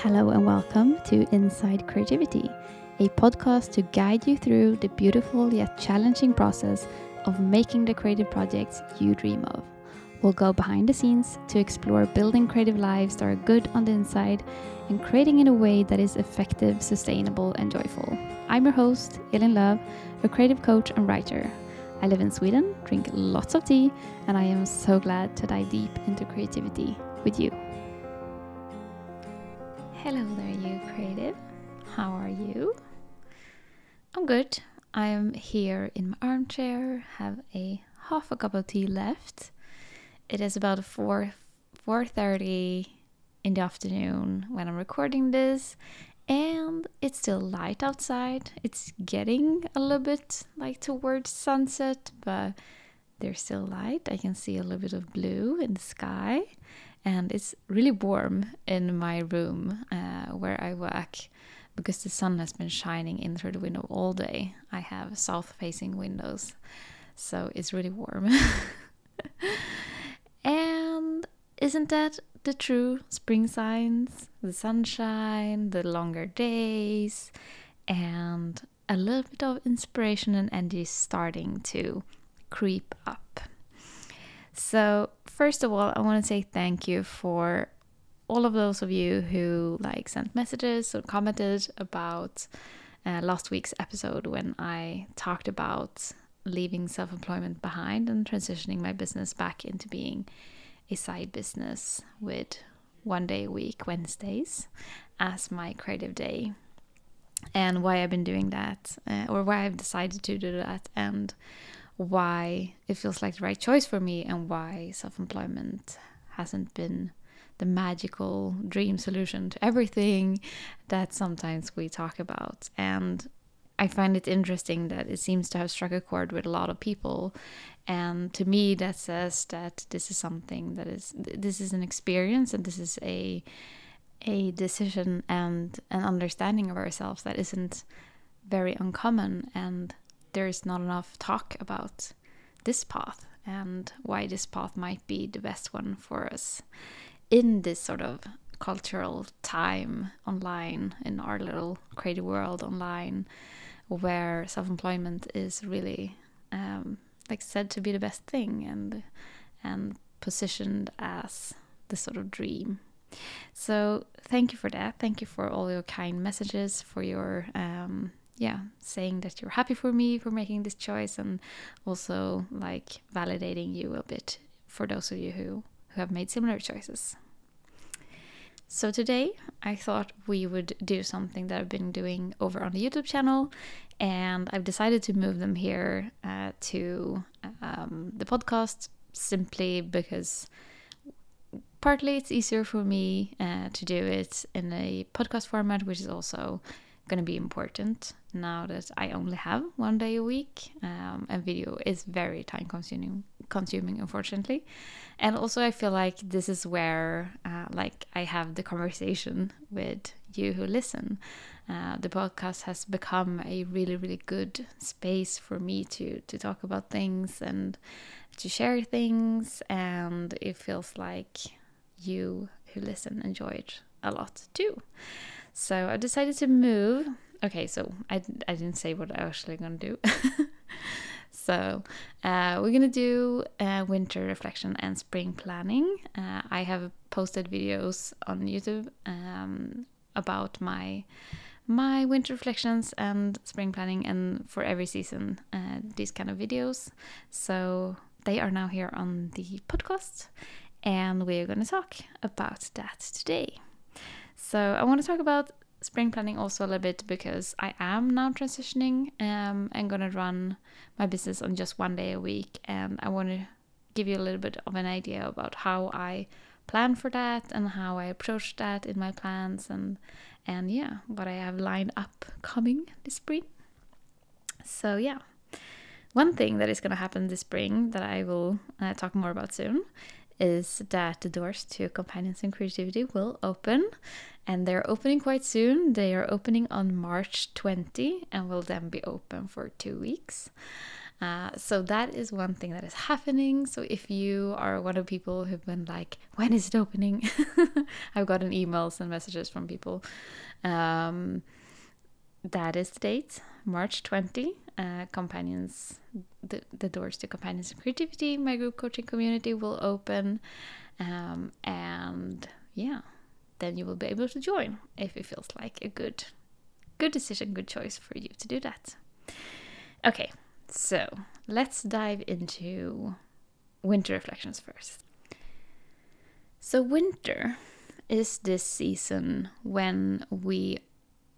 Hello and welcome to Inside Creativity, a podcast to guide you through the beautiful yet challenging process of making the creative projects you dream of. We'll go behind the scenes to explore building creative lives that are good on the inside and creating in a way that is effective, sustainable, and joyful. I'm your host, Elin Loow, a creative coach and writer. I live in Sweden, drink lots of tea, and I am so glad to dive deep into creativity with you. Hello there, you creative. How are you? I'm good. I am here in my armchair, have a half a cup of tea left. It is about 4 4:30 in the afternoon when I'm recording this, and it's still light outside. It's getting a little bit like towards sunset, but there's still light. I can see a little bit of blue in the sky, and it's really warm in my room uh, where I work because the sun has been shining in through the window all day. I have south facing windows, so it's really warm. and isn't that the true spring signs? The sunshine, the longer days, and a little bit of inspiration and energy starting to creep up. So, first of all, I want to say thank you for all of those of you who like sent messages or commented about uh, last week's episode when I talked about leaving self employment behind and transitioning my business back into being a side business with one day a week, Wednesdays, as my creative day. And why I've been doing that, uh, or why I've decided to do that, and why it feels like the right choice for me, and why self employment hasn't been the magical dream solution to everything that sometimes we talk about. And I find it interesting that it seems to have struck a chord with a lot of people. And to me, that says that this is something that is, this is an experience and this is a, a decision and an understanding of ourselves that isn't very uncommon. And there's not enough talk about this path and why this path might be the best one for us in this sort of cultural time online in our little creative world online where self-employment is really um, like said to be the best thing and and positioned as the sort of dream. So thank you for that. Thank you for all your kind messages for your um, yeah saying that you're happy for me for making this choice and also like validating you a bit for those of you who who have made similar choices. So today I thought we would do something that I've been doing over on the YouTube channel, and I've decided to move them here uh, to um, the podcast simply because partly it's easier for me uh, to do it in a podcast format, which is also going to be important now that I only have one day a week, um, and video is very time consuming. Consuming, unfortunately, and also I feel like this is where, uh, like, I have the conversation with you who listen. Uh, the podcast has become a really, really good space for me to to talk about things and to share things, and it feels like you who listen enjoy it a lot too. So I decided to move. Okay, so I, I didn't say what I was actually gonna do. so uh, we're gonna do uh, winter reflection and spring planning. Uh, I have posted videos on YouTube um, about my my winter reflections and spring planning, and for every season, uh, these kind of videos. So they are now here on the podcast, and we're gonna talk about that today. So I want to talk about spring planning also a little bit because I am now transitioning um, and gonna run my business on just one day a week, and I want to give you a little bit of an idea about how I plan for that and how I approach that in my plans and and yeah, what I have lined up coming this spring. So yeah. One thing that is going to happen this spring that I will uh, talk more about soon is that the doors to Companions in Creativity will open, and they're opening quite soon. They are opening on March 20 and will then be open for two weeks. Uh, so that is one thing that is happening. So if you are one of people who've been like, when is it opening? I've gotten emails and messages from people. Um, that is the date, March 20. Uh, companions, the, the doors to Companions in Creativity, my group coaching community will open. Um, and yeah, then you will be able to join if it feels like a good good decision, good choice for you to do that. Okay, so let's dive into winter reflections first. So, winter is this season when we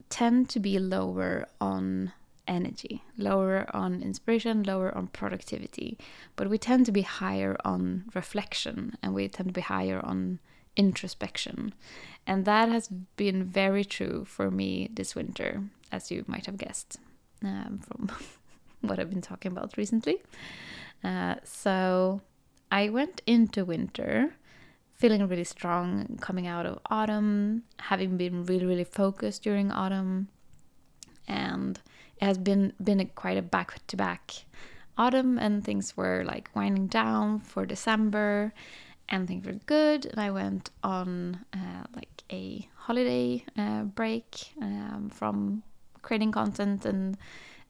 tend to be lower on energy, lower on inspiration, lower on productivity, but we tend to be higher on reflection and we tend to be higher on introspection. And that has been very true for me this winter, as you might have guessed um, from what I've been talking about recently. Uh, so I went into winter feeling really strong coming out of autumn, having been really, really focused during autumn. And it has been been a, quite a back to back autumn, and things were like winding down for December and things were good. And I went on uh, like a holiday uh, break um, from creating content and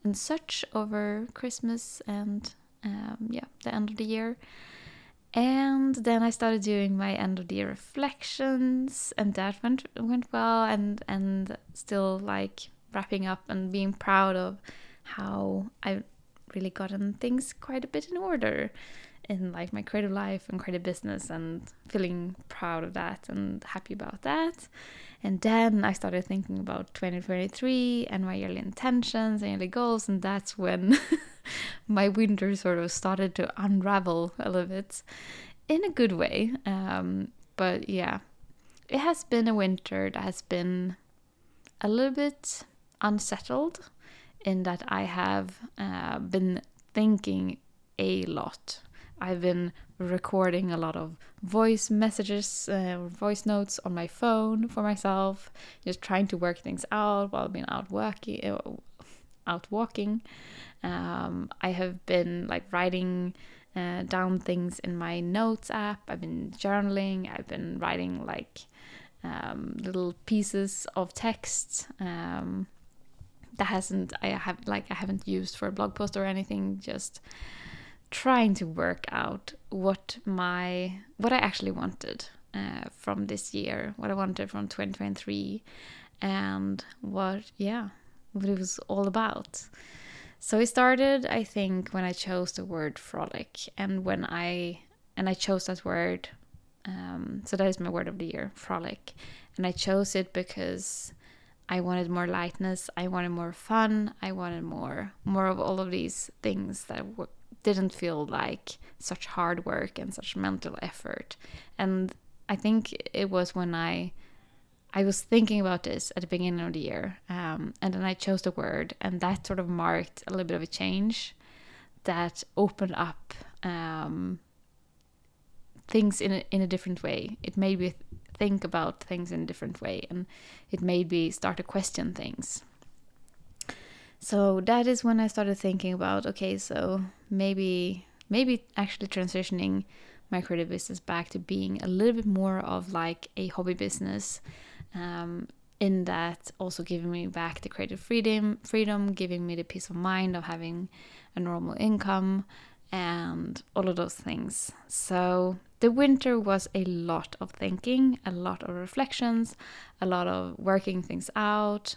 and such over Christmas and um, yeah, the end of the year. And then I started doing my end of the year reflections, and that went went well. And and still like wrapping up and being proud of how I've really gotten things quite a bit in order in like my creative life and creative business and feeling proud of that and happy about that. And then I started thinking about 2023 and my yearly intentions and yearly goals, and that's when my winter sort of started to unravel a little bit in a good way. Um, but yeah, it has been a winter that has been a little bit unsettled in that I have uh, been thinking a lot I've been recording a lot of voice messages, uh, voice notes on my phone for myself, just trying to work things out while being out working, uh, out walking. Um, I have been like writing uh, down things in my notes app. I've been journaling. I've been writing like um, little pieces of text. Um, that hasn't I have like I haven't used for a blog post or anything. Just trying to work out what my what I actually wanted uh, from this year, what I wanted from 2023, and what yeah, what it was all about. So it started, I think, when I chose the word frolic, and when I and I chose that word. Um, so that is my word of the year, frolic, and I chose it because I wanted more lightness, I wanted more fun, I wanted more more of all of these things that didn't feel like such hard work and such mental effort. And I think it was when I I was thinking about this at the beginning of the year, um, and then I chose the word, and that sort of marked a little bit of a change that opened up um, things in a, in a different way. It made me think about things in a different way, and it made me start to question things. So that is when I started thinking about okay, so maybe maybe actually transitioning my creative business back to being a little bit more of like a hobby business. Um, in that also giving me back the creative freedom freedom giving me the peace of mind of having a normal income and all of those things so the winter was a lot of thinking a lot of reflections a lot of working things out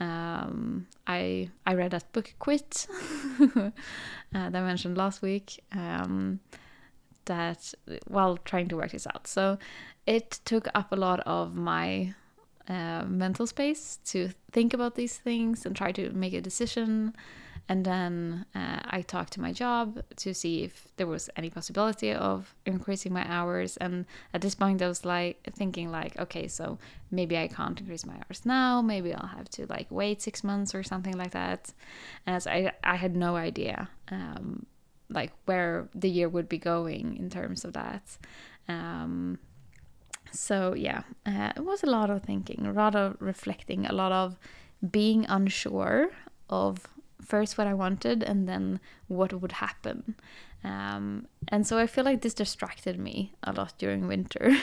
um, I I read that book Quit uh, that I mentioned last week. Um, that while trying to work this out, so it took up a lot of my uh, mental space to think about these things and try to make a decision and then uh, I talked to my job to see if there was any possibility of increasing my hours. And at this point, I was like thinking like, okay, so maybe I can't increase my hours now. Maybe I'll have to like wait six months or something like that. As I I had no idea um, like where the year would be going in terms of that. Um, so yeah, uh, it was a lot of thinking, a lot of reflecting, a lot of being unsure of first what I wanted and then what would happen. Um, and so I feel like this distracted me a lot during winter.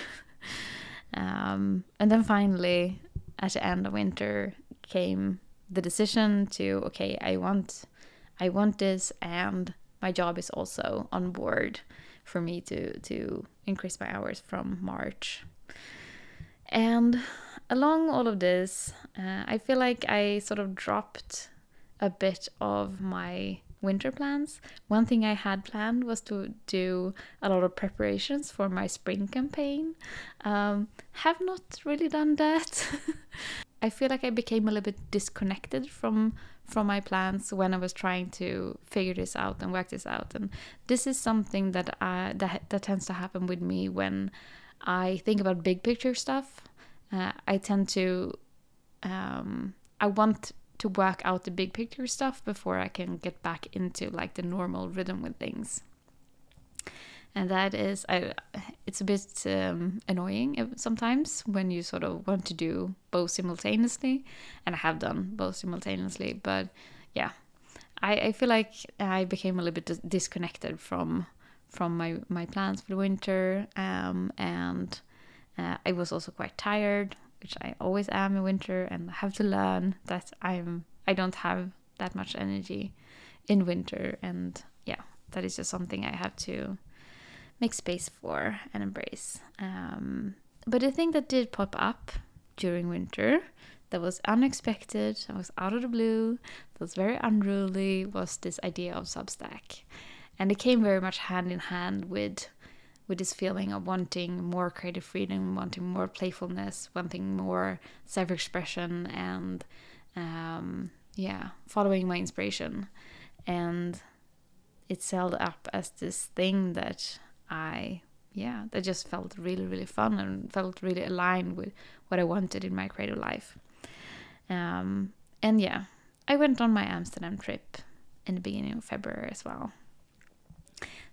um, and then finally, at the end of winter, came the decision to okay, I want, I want this, and my job is also on board for me to to increase my hours from March. And along all of this, uh, I feel like I sort of dropped a bit of my winter plans. One thing I had planned was to do a lot of preparations for my spring campaign. Um, have not really done that. I feel like I became a little bit disconnected from from my plans when I was trying to figure this out and work this out. And this is something that I that that tends to happen with me when I think about big picture stuff. Uh, I tend to um, I want to work out the big picture stuff before I can get back into like the normal rhythm with things. And that is, I, it's a bit um, annoying sometimes when you sort of want to do both simultaneously, and I have done both simultaneously. But yeah, I, I feel like I became a little bit disconnected from from my my plans for the winter, um, and uh, I was also quite tired which I always am in winter and have to learn that I'm I don't have that much energy in winter. And yeah that is just something I have to make space for and embrace. Um, but the thing that did pop up during winter that was unexpected that was out of the blue that was very unruly was this idea of substack. And it came very much hand in hand with with this feeling of wanting more creative freedom, wanting more playfulness, wanting more self expression, and um, yeah, following my inspiration. And it's held up as this thing that I, yeah, that just felt really, really fun and felt really aligned with what I wanted in my creative life. Um, and yeah, I went on my Amsterdam trip in the beginning of February as well.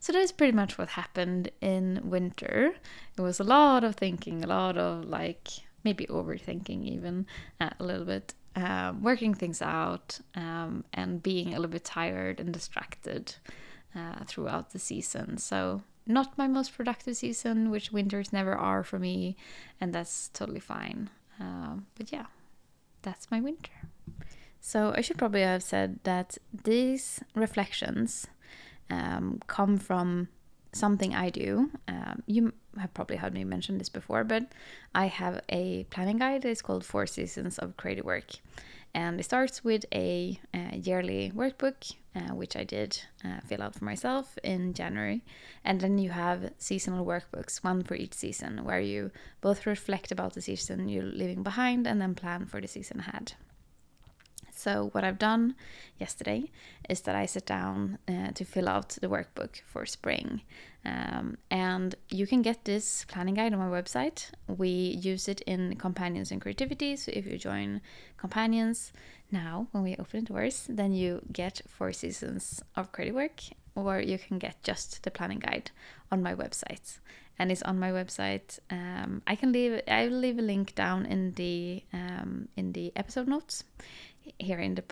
So that is pretty much what happened in winter. It was a lot of thinking, a lot of like maybe overthinking, even uh, a little bit, uh, working things out, um, and being a little bit tired and distracted uh, throughout the season. So, not my most productive season, which winters never are for me, and that's totally fine. Um, but yeah, that's my winter. So, I should probably have said that these reflections um, come from something I do. Um, you have probably heard me mention this before, but I have a planning guide. It's called Four Seasons of Creative Work. And it starts with a, a yearly workbook, uh, which I did uh, fill out for myself in January. And then you have seasonal workbooks, one for each season, where you both reflect about the season you're leaving behind and then plan for the season ahead. So, what I've done yesterday is that I sit down uh, to fill out the workbook for spring. Um, and you can get this planning guide on my website. We use it in Companions in Creativity. So, if you join Companions now, when we open doors, then you get four seasons of creative work, or you can get just the planning guide on my website and it's on my website. Um, I can leave I will leave a link down in the um, in the episode notes here in the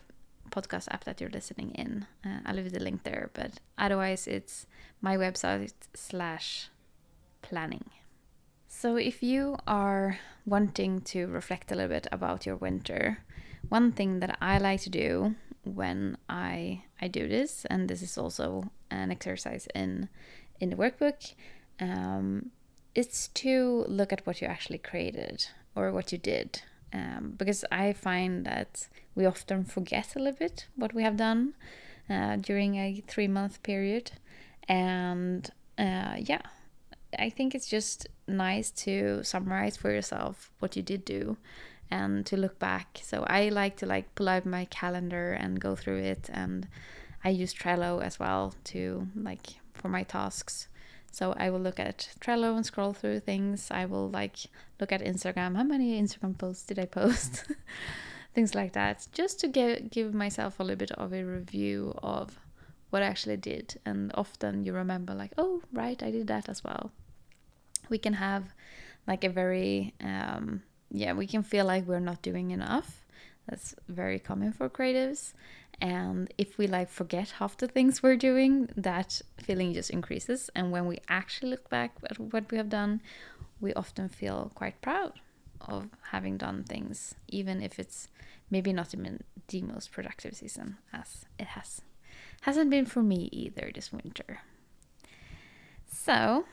podcast app that you're listening in. Uh, I'll leave the link there, but otherwise it's my website slash planning. So if you are wanting to reflect a little bit about your winter, one thing that I like to do when I I do this, and this is also an exercise in in the workbook, um, is to look at what you actually created or what you did um, because I find that we often forget a little bit what we have done uh, during a three month period. And uh, yeah, I think it's just nice to summarize for yourself what you did do and to look back. So I like to like pull out my calendar and go through it and I use Trello as well to like for my tasks. So I will look at Trello and scroll through things. I will like look at Instagram. How many Instagram posts did I post? things like that, just to give give myself a little bit of a review of what I actually did. And often you remember like, oh right, I did that as well. We can have like a very um, yeah, we can feel like we're not doing enough. That's very common for creatives And if we like forget half the things we're doing, that feeling just increases. And when we actually look back at what we have done, we often feel quite proud of having done things, even if it's maybe not even the most productive season as it has hasn't been for me either this winter. So,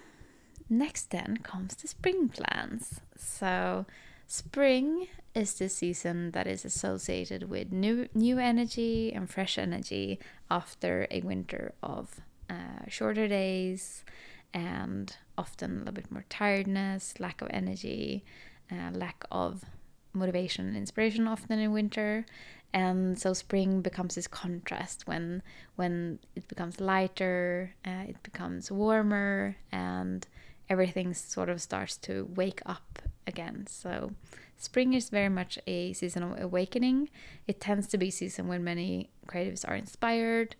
next then comes the spring plans. So, spring is the season that is associated with new new energy and fresh energy after a winter of uh, shorter days and often a little bit more tiredness, lack of energy, uh, lack of motivation and inspiration often in winter. And so spring becomes this contrast when when it becomes lighter uh, it becomes warmer and everything sort of starts to wake up again. So spring is very much a season of awakening. It tends to be a season when many creatives are inspired.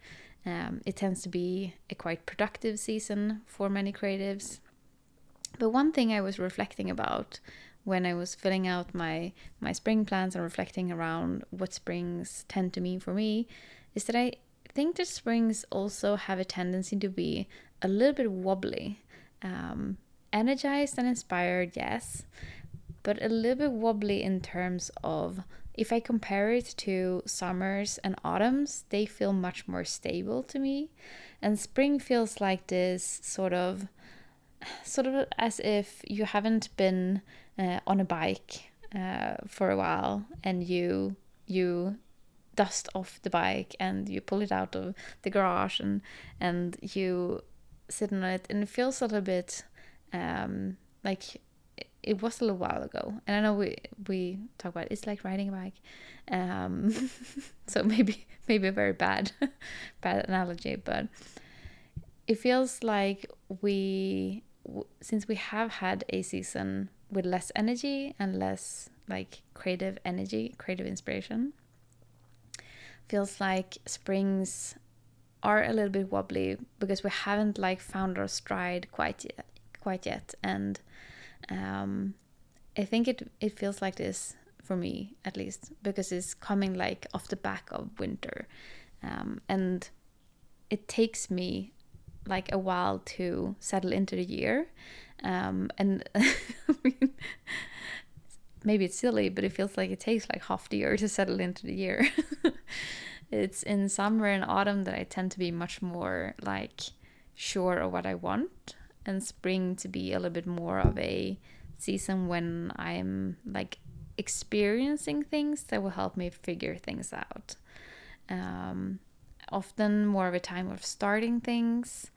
Um, it tends to be a quite productive season for many creatives. But one thing i was reflecting about when I was filling out my my spring plans and reflecting around what springs tend to mean for me is that I think that springs also have a tendency to be a little bit wobbly. Um, energized and inspired, yes, but a little bit wobbly in terms of if I compare it to summers and autumns, they feel much more stable to me. And spring feels like this sort of sort of as if you haven't been uh, on a bike uh, for a while and you you dust off the bike and you pull it out of the garage and and you sit on it and it feels a little bit um, like it was a little while ago and i know we we talk about it. it's like riding a bike um, so maybe maybe a very bad bad analogy but it feels like we since we have had a season with less energy and less like creative energy, creative inspiration, feels like springs are a little bit wobbly because we haven't like found our stride quite yet, quite yet, and um, I think it it feels like this for me at least because it's coming like off the back of winter, um, and it takes me like a while to settle into the year. Um, and maybe it's silly, but it feels like it takes like half the year to settle into the year. it's in summer and autumn that I tend to be much more like sure of what I want, and spring to be a little bit more of a season when I'm like experiencing things that will help me figure things out. Um, often more of a time of starting things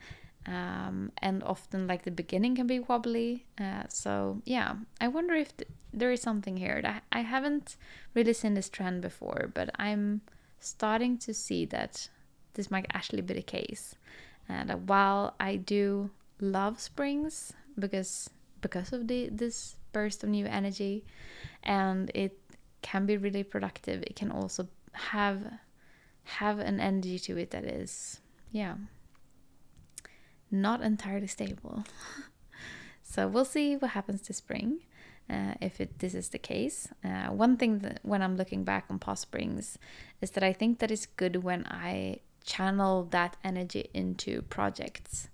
um, and often like the beginning can be wobbly uh, so yeah i wonder if th- there is something here that i haven't really seen this trend before but i'm starting to see that this might actually be the case and uh, while i do love springs because because of the this burst of new energy and it can be really productive it can also have have an energy to it that is, yeah, not entirely stable. so we'll see what happens this spring. Uh, if it this is the case. Uh, one thing that when I'm looking back on past springs is that I think that it's good when I channel that energy into projects.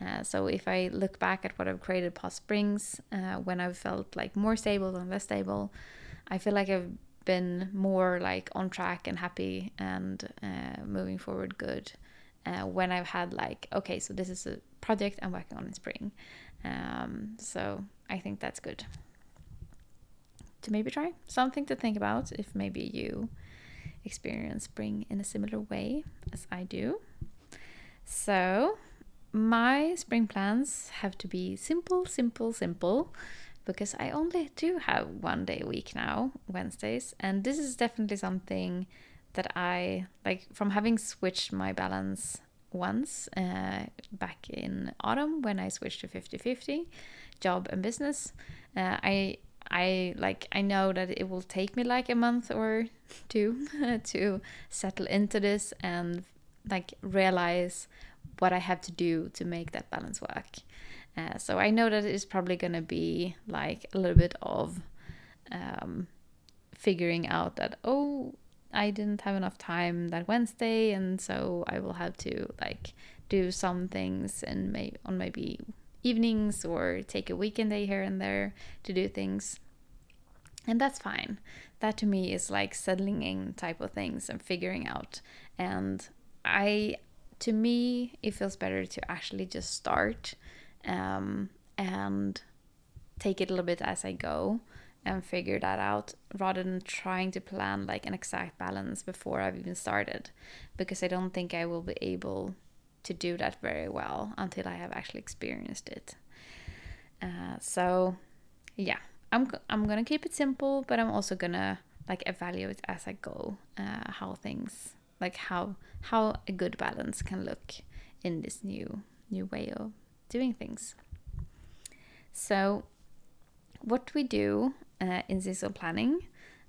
Uh, so if I look back at what I've created past springs, uh, when I've felt like more stable and less stable, I feel like I've been more like on track and happy and uh, moving forward good uh, when I've had like okay so this is a project I'm working on in spring um, so I think that's good to maybe try something to think about if maybe you experience spring in a similar way as I do so my spring plans have to be simple simple simple because I only do have one day a week now, Wednesdays, and this is definitely something that I like from having switched my balance once uh, back in autumn when I switched to 50-50 job and business. Uh, I I like I know that it will take me like a month or two to settle into this and like realize what I have to do to make that balance work. Uh, so I know that it's probably going to be like a little bit of um, figuring out that, oh, I didn't have enough time that Wednesday, and so I will have to like do some things and maybe on maybe evenings or take a weekend day here and there to do things. And that's fine. That to me is like settling in type of things and figuring out. And I, to me, it feels better to actually just start um, and take it a little bit as I go and figure that out rather than trying to plan like an exact balance before I've even started because I don't think I will be able to do that very well until I have actually experienced it. Uh, so, yeah, I'm I'm gonna keep it simple, but I'm also gonna like evaluate as I go uh, how things like how how a good balance can look in this new new way of doing things. So, what we do uh, in seasonal planning,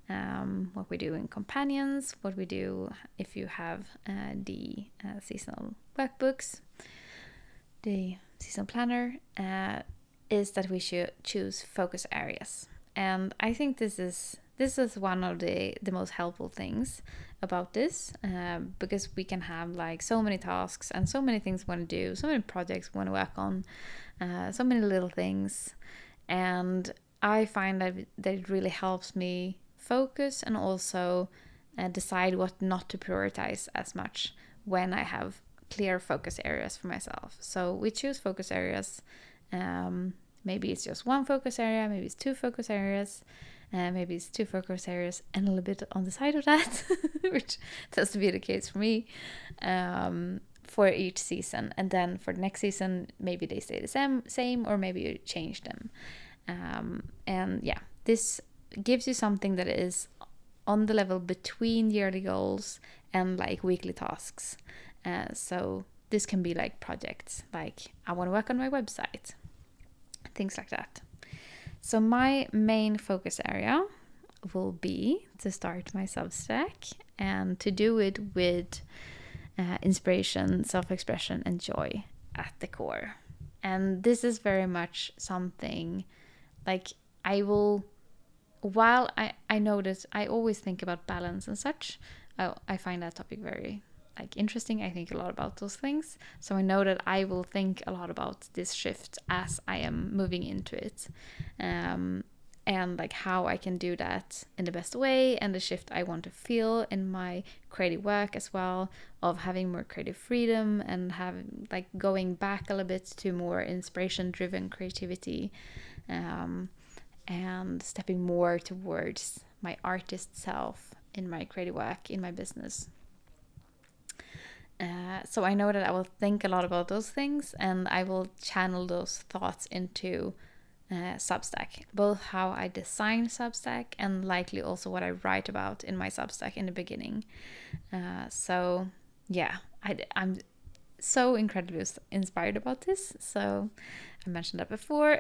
um, what we do in companions, what we do if you have uh, the uh, seasonal workbooks, the seasonal planner, uh, is that we should choose focus areas. And I think this is this is one of the the most helpful things about this uh, because we can have like so many tasks and so many things we want to do so many projects we want to work on uh, so many little things and i find that, that it really helps me focus and also uh, decide what not to prioritize as much when i have clear focus areas for myself so we choose focus areas um, maybe it's just one focus area maybe it's two focus areas uh, maybe it's two focus areas and a little bit on the side of that, which tends to be the case for me um, for each season. And then for the next season, maybe they stay the same, same or maybe you change them. Um, and yeah, this gives you something that is on the level between yearly goals and like weekly tasks. Uh, so this can be like projects, like I want to work on my website, things like that. So, my main focus area will be to start my Substack and to do it with uh, inspiration, self expression, and joy at the core. And this is very much something like I will, while I, I know that I always think about balance and such, I, I find that topic very like interesting. I think a lot about those things. So I know that I will think a lot about this shift as I am moving into it. Um, and like how I can do that in the best way and the shift I want to feel in my creative work as well of having more creative freedom and having like going back a little bit to more inspiration driven creativity um, and stepping more towards my artist self in my creative work in my business uh, so I know that I will think a lot about those things and I will channel those thoughts into uh, Substack, both how I design Substack and likely also what I write about in my Substack in the beginning. Uh, so yeah, I, I'm so incredibly inspired about this. So I mentioned that before.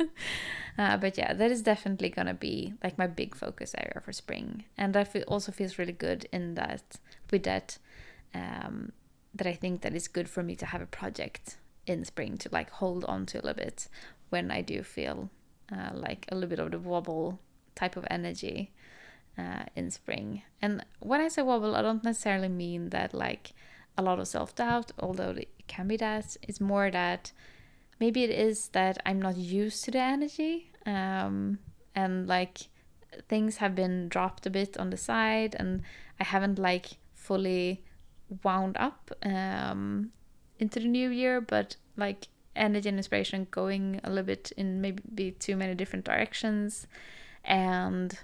uh, but yeah, that is definitely going to be like my big focus area for spring. And that also feels really good in that with that um, that I think that is good for me to have a project in spring to like hold on to a little bit when I do feel uh, like a little bit of the wobble type of energy uh, in spring. And when I say wobble, I don't necessarily mean that like a lot of self doubt, although it can be that. It's more that maybe it is that I'm not used to the energy um, and like things have been dropped a bit on the side and I haven't like fully wound up um, into the new year, but like energy and inspiration going a little bit in maybe too many different directions, and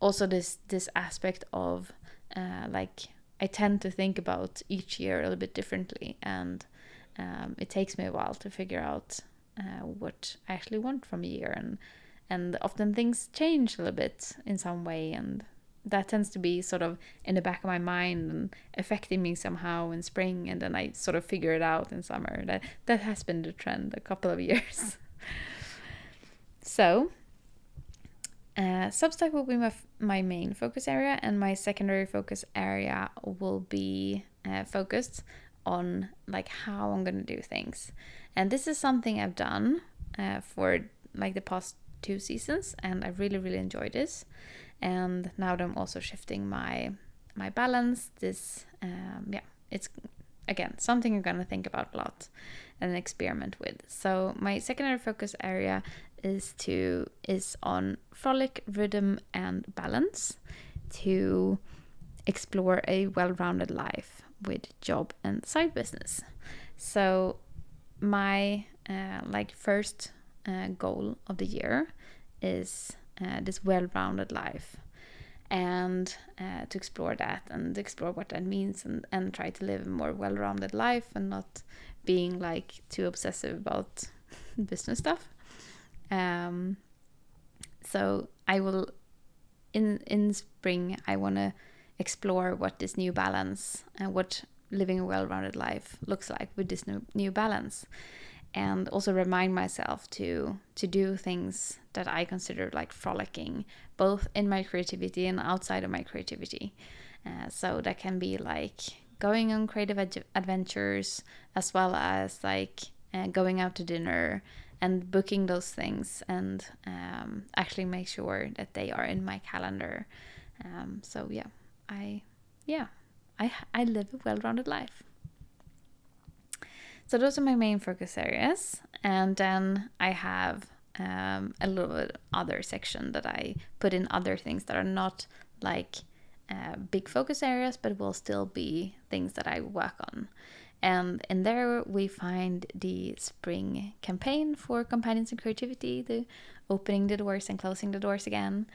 also this this aspect of uh, like I tend to think about each year a little bit differently, and um, it takes me a while to figure out uh, what I actually want from a year, and and often things change a little bit in some way, and that tends to be sort of in the back of my mind and affecting me somehow in spring and then I sort of figure it out in summer. That that has been the trend a couple of years. so uh, Substack will be my, my main focus area, and my secondary focus area will be uh, focused on like how I'm gonna do things. And this is something I've done uh, for like the past two seasons, and I really really enjoy this and now that I'm also shifting my my balance. This, um, yeah, it's again something I'm gonna think about a lot and experiment with. So my secondary focus area is to is on frolic, rhythm, and balance to explore a well-rounded life with job and side business. So my uh, like first uh, goal of the year is uh, this well-rounded life and uh, to explore that and explore what that means and, and try to live a more well-rounded life and not being like too obsessive about business stuff um, so i will in in spring i want to explore what this new balance and what living a well-rounded life looks like with this new, new balance and also remind myself to to do things that I consider like frolicking, both in my creativity and outside of my creativity. Uh, so that can be like going on creative ad- adventures, as well as like uh, going out to dinner and booking those things, and um, actually make sure that they are in my calendar. Um, so yeah, I yeah, I I live a well-rounded life. So those are my main focus areas, and then I have um, a little other section that I put in other things that are not like uh, big focus areas, but will still be things that I work on. And in there, we find the spring campaign for Companions in Creativity, the opening the doors and closing the doors again.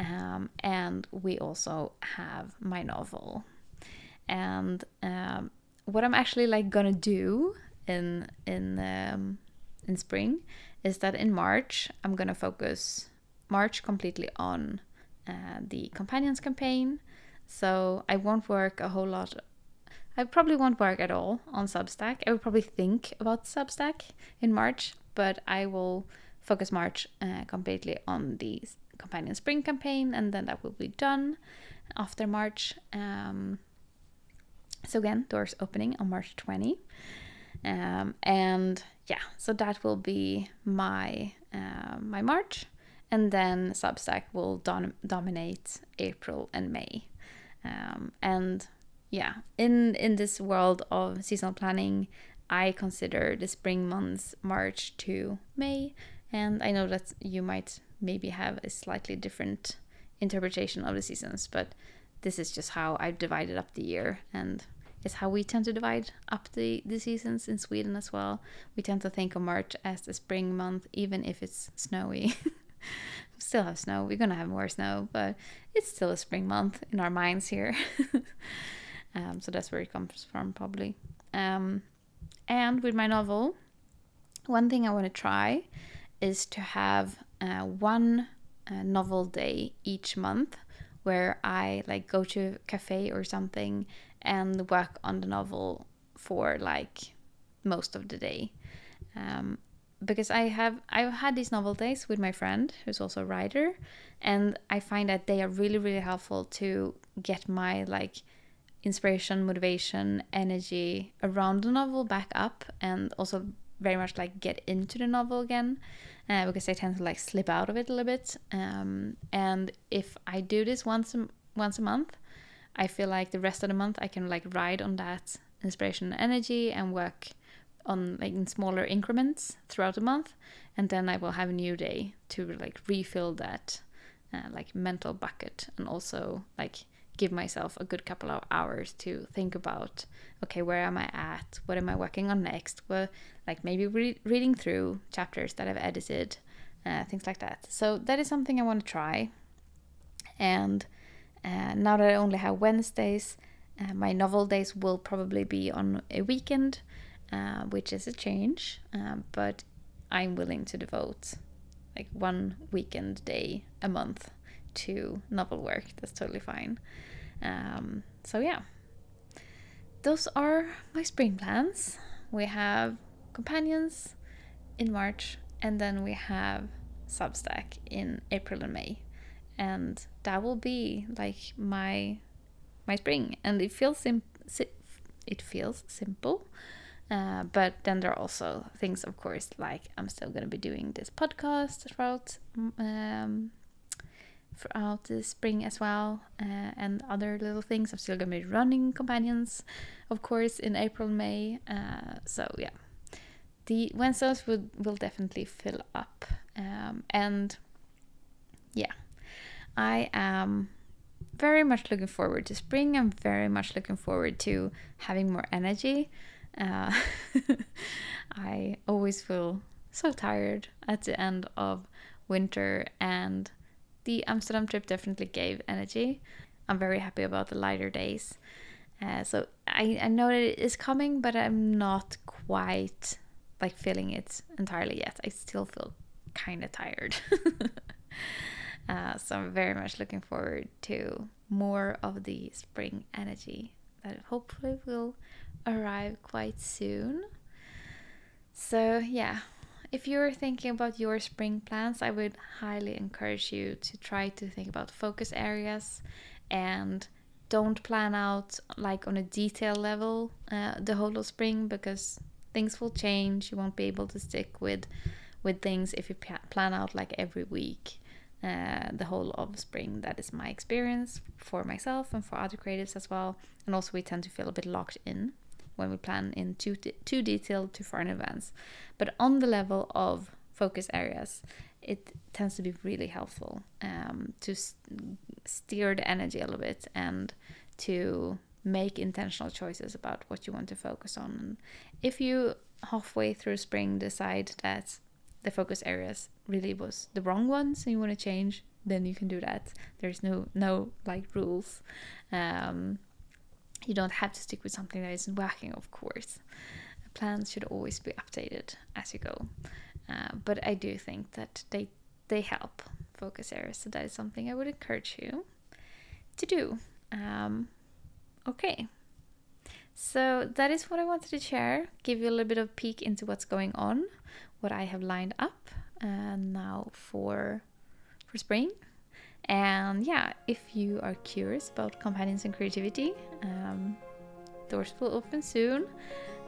Um, and we also have my novel. And um, what I'm actually like gonna do in in um, in spring is that in March I'm gonna focus March completely on uh, the companions campaign. So I won't work a whole lot. I probably won't work at all on Substack. I will probably think about Substack in March, but I will focus March uh, completely on the companion spring campaign, and then that will be done after March. Um, so again, doors opening on March 20. Um, and yeah, so that will be my uh, my March, and then Substack will dom- dominate April and May. Um, and yeah, in in this world of seasonal planning, I consider the spring months March to May, and I know that you might maybe have a slightly different interpretation of the seasons, but this is just how I've divided up the year and is how we tend to divide up the, the seasons in Sweden as well. We tend to think of March as the spring month, even if it's snowy. we still have snow. We're gonna have more snow, but it's still a spring month in our minds here. um, so that's where it comes from, probably. Um, and with my novel, one thing I want to try is to have uh, one uh, novel day each month where I like go to a cafe or something and work on the novel for like most of the day. Um, because I have I've had these novel days with my friend who's also a writer, and I find that they are really really helpful to get my like inspiration, motivation, energy around the novel back up, and also very much like get into the novel again, uh, because I tend to like slip out of it a little bit. Um, and if I do this once a, once a month, I feel like the rest of the month I can like ride on that inspiration and energy and work on like in smaller increments throughout the month and then I will have a new day to like refill that uh, like mental bucket and also like give myself a good couple of hours to think about okay where am I at? What am I working on next? Well like maybe re- reading through chapters that I've edited uh, things like that. So that is something I want to try. And uh, now that I only have Wednesdays, uh, my novel days will probably be on a weekend, uh, which is a change, uh, but I'm willing to devote like one weekend day a month to novel work. That's totally fine. Um, so, yeah, those are my spring plans. We have Companions in March, and then we have Substack in April and May and that will be like my my spring and it feels sim- it feels simple uh, but then there are also things of course like i'm still going to be doing this podcast throughout um, throughout the spring as well, uh, and other little things. I'm still gonna be running companions, of course, in April, May. Uh, so yeah, the Wednesdays will will definitely fill up, um, and yeah, I am very much looking forward to spring. I'm very much looking forward to having more energy. Uh, I always feel so tired at the end of winter, and the Amsterdam trip definitely gave energy. I'm very happy about the lighter days. Uh, so I, I know that it is coming, but I'm not quite like feeling it entirely yet. I still feel kind of tired. uh, so I'm very much looking forward to more of the spring energy that hopefully will arrive quite soon. So, yeah, if you're thinking about your spring plans, I would highly encourage you to try to think about focus areas and don't plan out like on a detail level uh, the whole of spring because things will change. You won't be able to stick with with things if you plan out like every week. Uh, the whole of spring. That is my experience for myself and for other creatives as well. And also, we tend to feel a bit locked in when we plan in too, too detailed, too far in advance. But on the level of focus areas, it tends to be really helpful um, to steer the energy a little bit and to make intentional choices about what you want to focus on. And if you halfway through spring decide that the focus areas really was the wrong ones and you want to change, then you can do that. There's no no like rules. Um, you don't have to stick with something that isn't working, of course. Plans should always be updated as you go. Uh, but I do think that they they help focus areas, so that is something I would encourage you to do. Um, okay, so that is what I wanted to share. Give you a little bit of peek into what's going on, what I have lined up uh, now for for spring and yeah, if you are curious about Companions in Creativity, um, doors will open soon,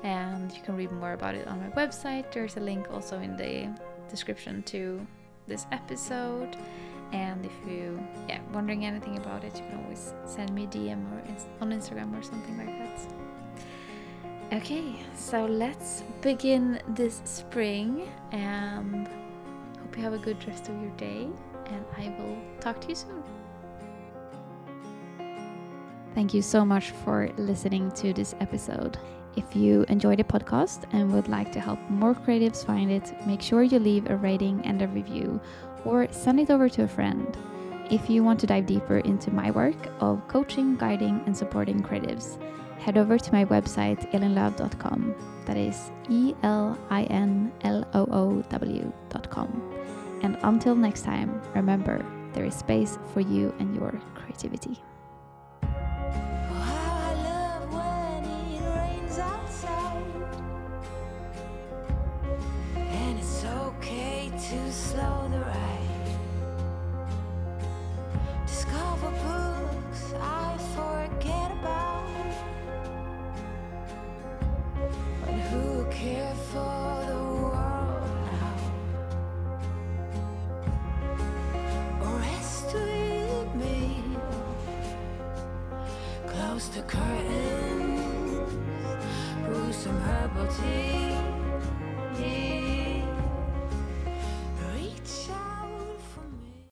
and you can read more about it on my website. There's a link also in the description to this episode. And if you yeah wondering anything about it, you can always send me a DM or on Instagram or something like that. Okay, so let's begin this spring and hope you have a good rest of your day and I will talk to you soon. Thank you so much for listening to this episode. If you enjoyed the podcast and would like to help more creatives find it, make sure you leave a rating and a review or send it over to a friend. If you want to dive deeper into my work of coaching, guiding, and supporting creatives, head over to my website, elinloow.com. That is E L I N L O O W.com. And until next time, remember there is space for you and your creativity.